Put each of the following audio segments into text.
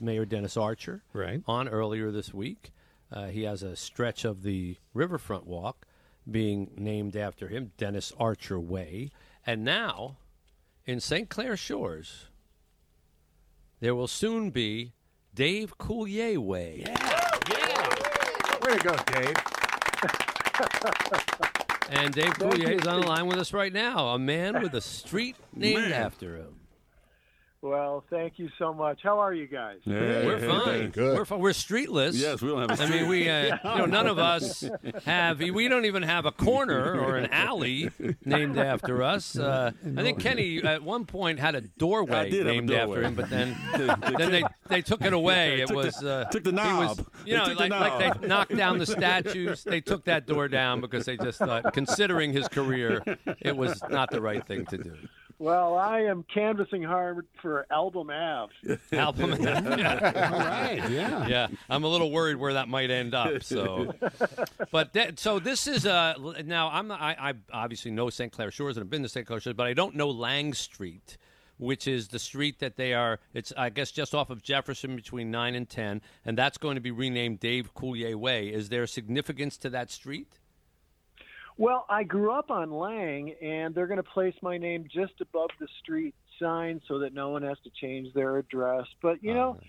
Mayor Dennis Archer Right. on earlier this week. Uh, he has a stretch of the Riverfront Walk being named after him, Dennis Archer Way. And now, in St. Clair Shores, there will soon be Dave Coulier Way. Yeah. yeah. Way to go, Dave. And Dave Coulier is on the line with us right now, a man with a street named Man. after him. Well, thank you so much. How are you guys? We're fine. good. We're fine. We're streetless. Yes, we don't have a I mean, we, uh, you know, none of us have. We don't even have a corner or an alley named after us. Uh, I think Kenny at one point had a doorway did have a named doorway. after him, but then They- they then they they took it away. They It took was the- uh, took the he was- knob. you know, They took the like like they knocked down the statues. They took that door down because they just thought, considering his career, it was not the right thing to do. Well, I am canvassing hard for Albom Ave. Albom. All right. Yeah. yeah, I'm a little worried where that might end up. So, but that, so this is uh now I'm not, I, I obviously know St. Clair Shores and I've been to St. Clair Shores, but I don't know Lang Street, which is the street that they are. It's I guess just off of Jefferson between nine and ten, and that's going to be renamed Dave Coulier Way. Is there significance to that street? Well, I grew up on Lang, and they're going to place my name just above the street sign so that no one has to change their address. But, you know,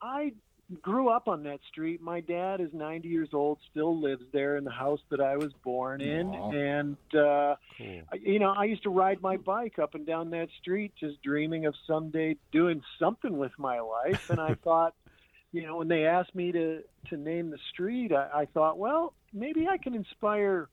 I grew up on that street. My dad is 90 years old, still lives there in the house that I was born in. Aw. And, uh, Cool. You know, I used to ride my bike up and down that street just dreaming of someday doing something with my life. And I thought, you know, when they asked me to, to name the street, I, I thought, well, maybe I can inspire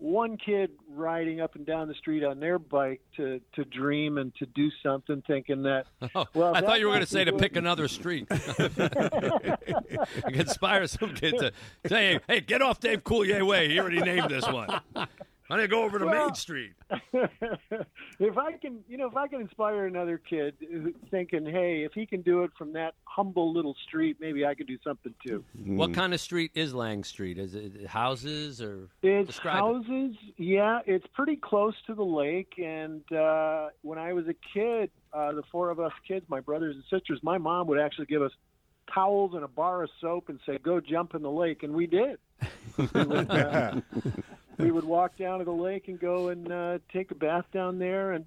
one kid riding up and down the street on their bike to, to dream and to do something thinking that, Oh, Well, I that thought you were going to say be to pick another street. Inspire some kid to say, "Hey, hey, get off Dave Coulier Way. He already named this one. I'm going to go over to Well- Main Street." if I can, you know, if I can inspire another kid thinking, hey, if he can do it from that humble little street, maybe I could do something too. What kind of street is Lang Street? Is it houses or It's describe it? houses. Yeah, it's pretty close to the lake. And uh, when I was a kid, uh, the four of us kids, my brothers and sisters, my mom would actually give us towels and a bar of soap and say, "Go jump in the lake," and we did. we, would, uh, we would walk down to the lake and go and uh, take a bath down there. And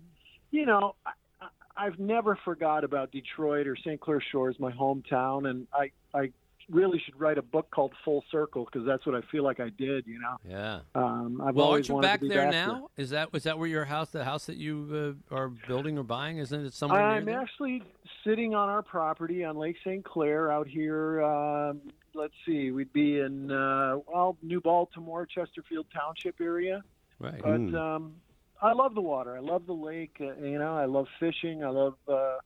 you know, I, I- I've never forgot about Detroit or St. Clair Shores, my hometown, and I I really should write a book called Full Circle because that's what I feel like I did. You know. Yeah. Um, I've Well, always aren't you wanted back to be there back now? Is that is that where your house, the house that you uh, are building or buying, isn't it somewhere I'm near there? actually sitting on our property on Lake St. Clair out here. Um, let's see, we'd be in uh, well New Baltimore, Chesterfield Township area. Right. But um, I love the water. I love the lake. Uh, you know, I love fishing. I love uh,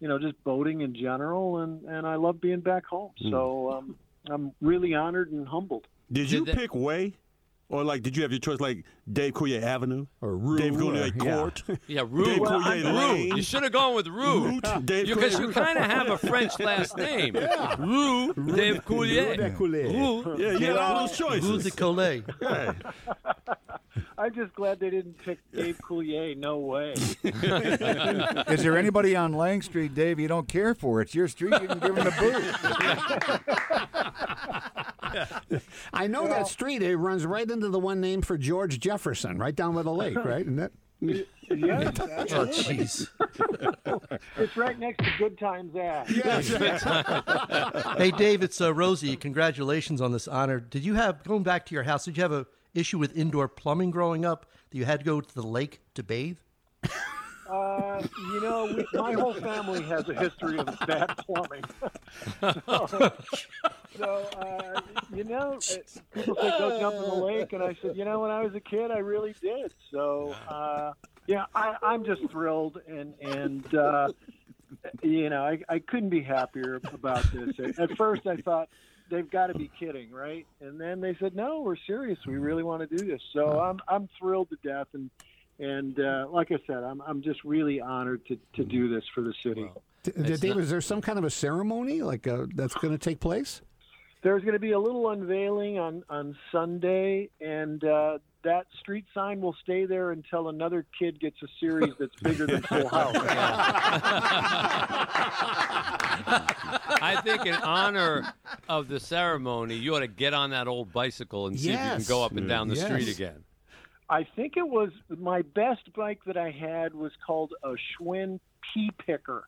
you know just boating in general, and and I love being back home. So um, I'm really honored and humbled. Did you Did that- pick way? Or like, did you have your choice like Dave Coulier Avenue Or Rue, Dave Coulier or- yeah. Court? Yeah, Rue. Dave Well, Coulier Lane. Rue. You should have gone with Rue. Route, Dave Because Coulier- you kind of have a French last name. Rue Dave Coulier. Rue. Yeah, you had all those choices. Rue de Collet. Yeah. I'm just glad they didn't pick Dave Coulier. No way. Is there anybody on Lang Street, Dave, you don't care for? It's your street. You can give him the boot. I know that street. It runs right into the one named for George Jefferson, right down by the lake, right? Isn't that? yes, Oh, jeez. it's right next to Good Times Ave. Hey, Dave, it's uh, Rosie. Congratulations on this honor. Did you have, going back to your house, did you have a issue with indoor plumbing growing up that you had to go to the lake to bathe? Uh, you know, we, my whole family has a history of bad plumbing. so, so uh, you know, people say go jump in the lake, and I said, you know, when I was a kid, I really did. So, uh, yeah, I, I'm just thrilled, and and uh, you know, I, I couldn't be happier about this. At first, I thought they've got to be kidding, right? And then they said, no, we're serious. We really want to do this. So I'm I'm thrilled to death, and and uh, like I said, I'm I'm just really honored to to do this for the city. D- Dave, is there some kind of a ceremony like uh, that's going to take place? There's going to be a little unveiling on on Sunday, and uh, that street sign will stay there until another kid gets a series that's bigger than Full House. I think in honor of the ceremony, you ought to get on that old bicycle and see if you Yes. can go up and down the Yes. street again. I think it was my best bike that I had was called a Schwinn Pea Picker,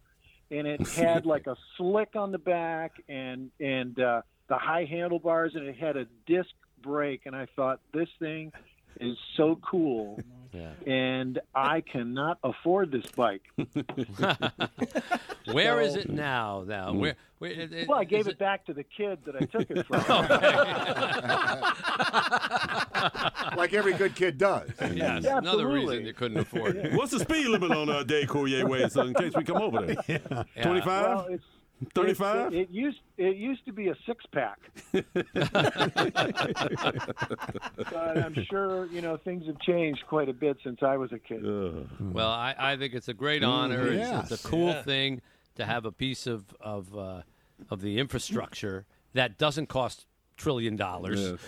and it had like a slick on the back and and uh, the high handlebars, and it had a disc brake. And I thought this thing is so cool, Yeah. and I cannot afford this bike. Where is So- it now? Now, where? where it, it- Well, I gave it- it back to the kid that I took it from. like every good kid does. Yes, Yeah, another reason you couldn't afford it. What's the speed limit on uh, Dave Coulier Way? So in case we come over there, Yeah. twenty five. well, it's Thirty-five. It, it used it used to be a six pack, but I'm sure you know things have changed quite a bit since I was a kid. Well, I, I think it's a great honor. It's, it's a cool thing to have a piece of of uh, of the infrastructure that doesn't cost trillion dollars. Yes.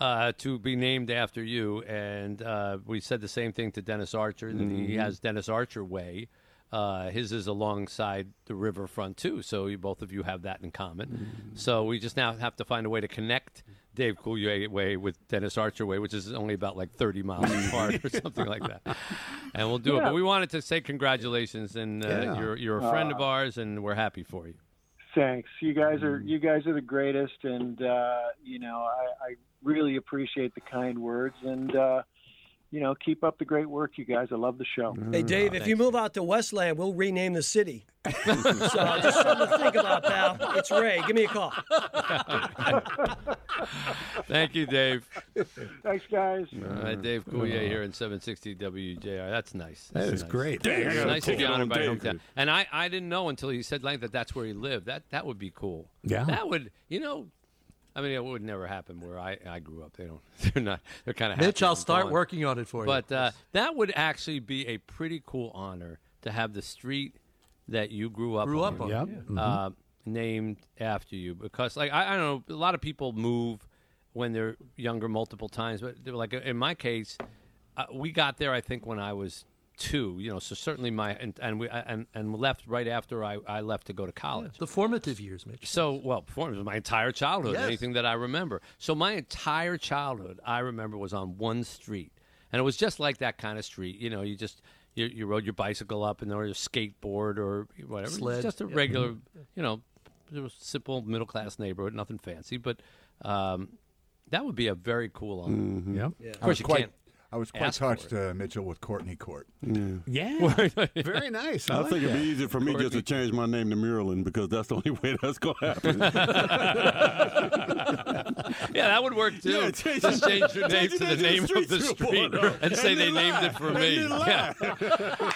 Uh, to be named after you, and uh, we said the same thing to Dennis Archer. That he has Dennis Archer Way. Uh, his is alongside the riverfront too, so you, both of you have that in common. So we just now have to find a way to connect Dave Coulier Way with Dennis Archer Way, which is only about like 30 miles apart or something like that. And we'll do it. But we wanted to say congratulations, and uh, Yeah. you're you're a friend of ours, and we're happy for you. Thanks, you guys are you guys are the greatest, and uh, you know I, I really appreciate the kind words, and uh, you know keep up the great work, you guys. I love the show. Mm. Hey, Dave, if you move out to Westland, we'll rename the city. so just something to think about, pal. It's Ray. Give me a call. Thank you, Dave. Thanks, guys. All right, mm. Dave Coulier mm. here in 760 WJR. That's nice. That That's nice. great. Dang, I It's nice to be honored by Dave. hometown. And I, I didn't know until he said like that that's where he lived. That that would be cool. Yeah. That would you know I mean it would never happen where I, I grew up. They don't they're not they're kinda Mitch, happy I'll start gone. working on it for you. But uh, that would actually be a pretty cool honor to have the street that you grew up Grew on, up on. Yep. yeah. uh, named after you because like I, I don't know a lot of people move when they're younger multiple times but like in my case uh, we got there I think when I was two you know so certainly my and, and we and, and left right after I, I left to go to college The formative years, Mitch. so, well, before it was my entire childhood, Yes. anything that I remember. So, my entire childhood, I remember, was on one street, and it was just like that kind of street. You know, you just you, you rode your bicycle up, and there was a skateboard or whatever. It was Sled. just a Yeah. regular, you know, it was simple middle class neighborhood, nothing fancy, but um, that would be a very cool honor. Yep. Of I was course, you quite, can't. I was quite touched, uh, Mitchell, with Courtney Court. Yeah. Very nice. I, I like think it'd be easier for me just to change my name to Maryland because that's the only way that's going to happen. Yeah, that would work too. Yeah, change Just change your name change to it the to the name of the street street and say And they named it for And me. lie. Yeah.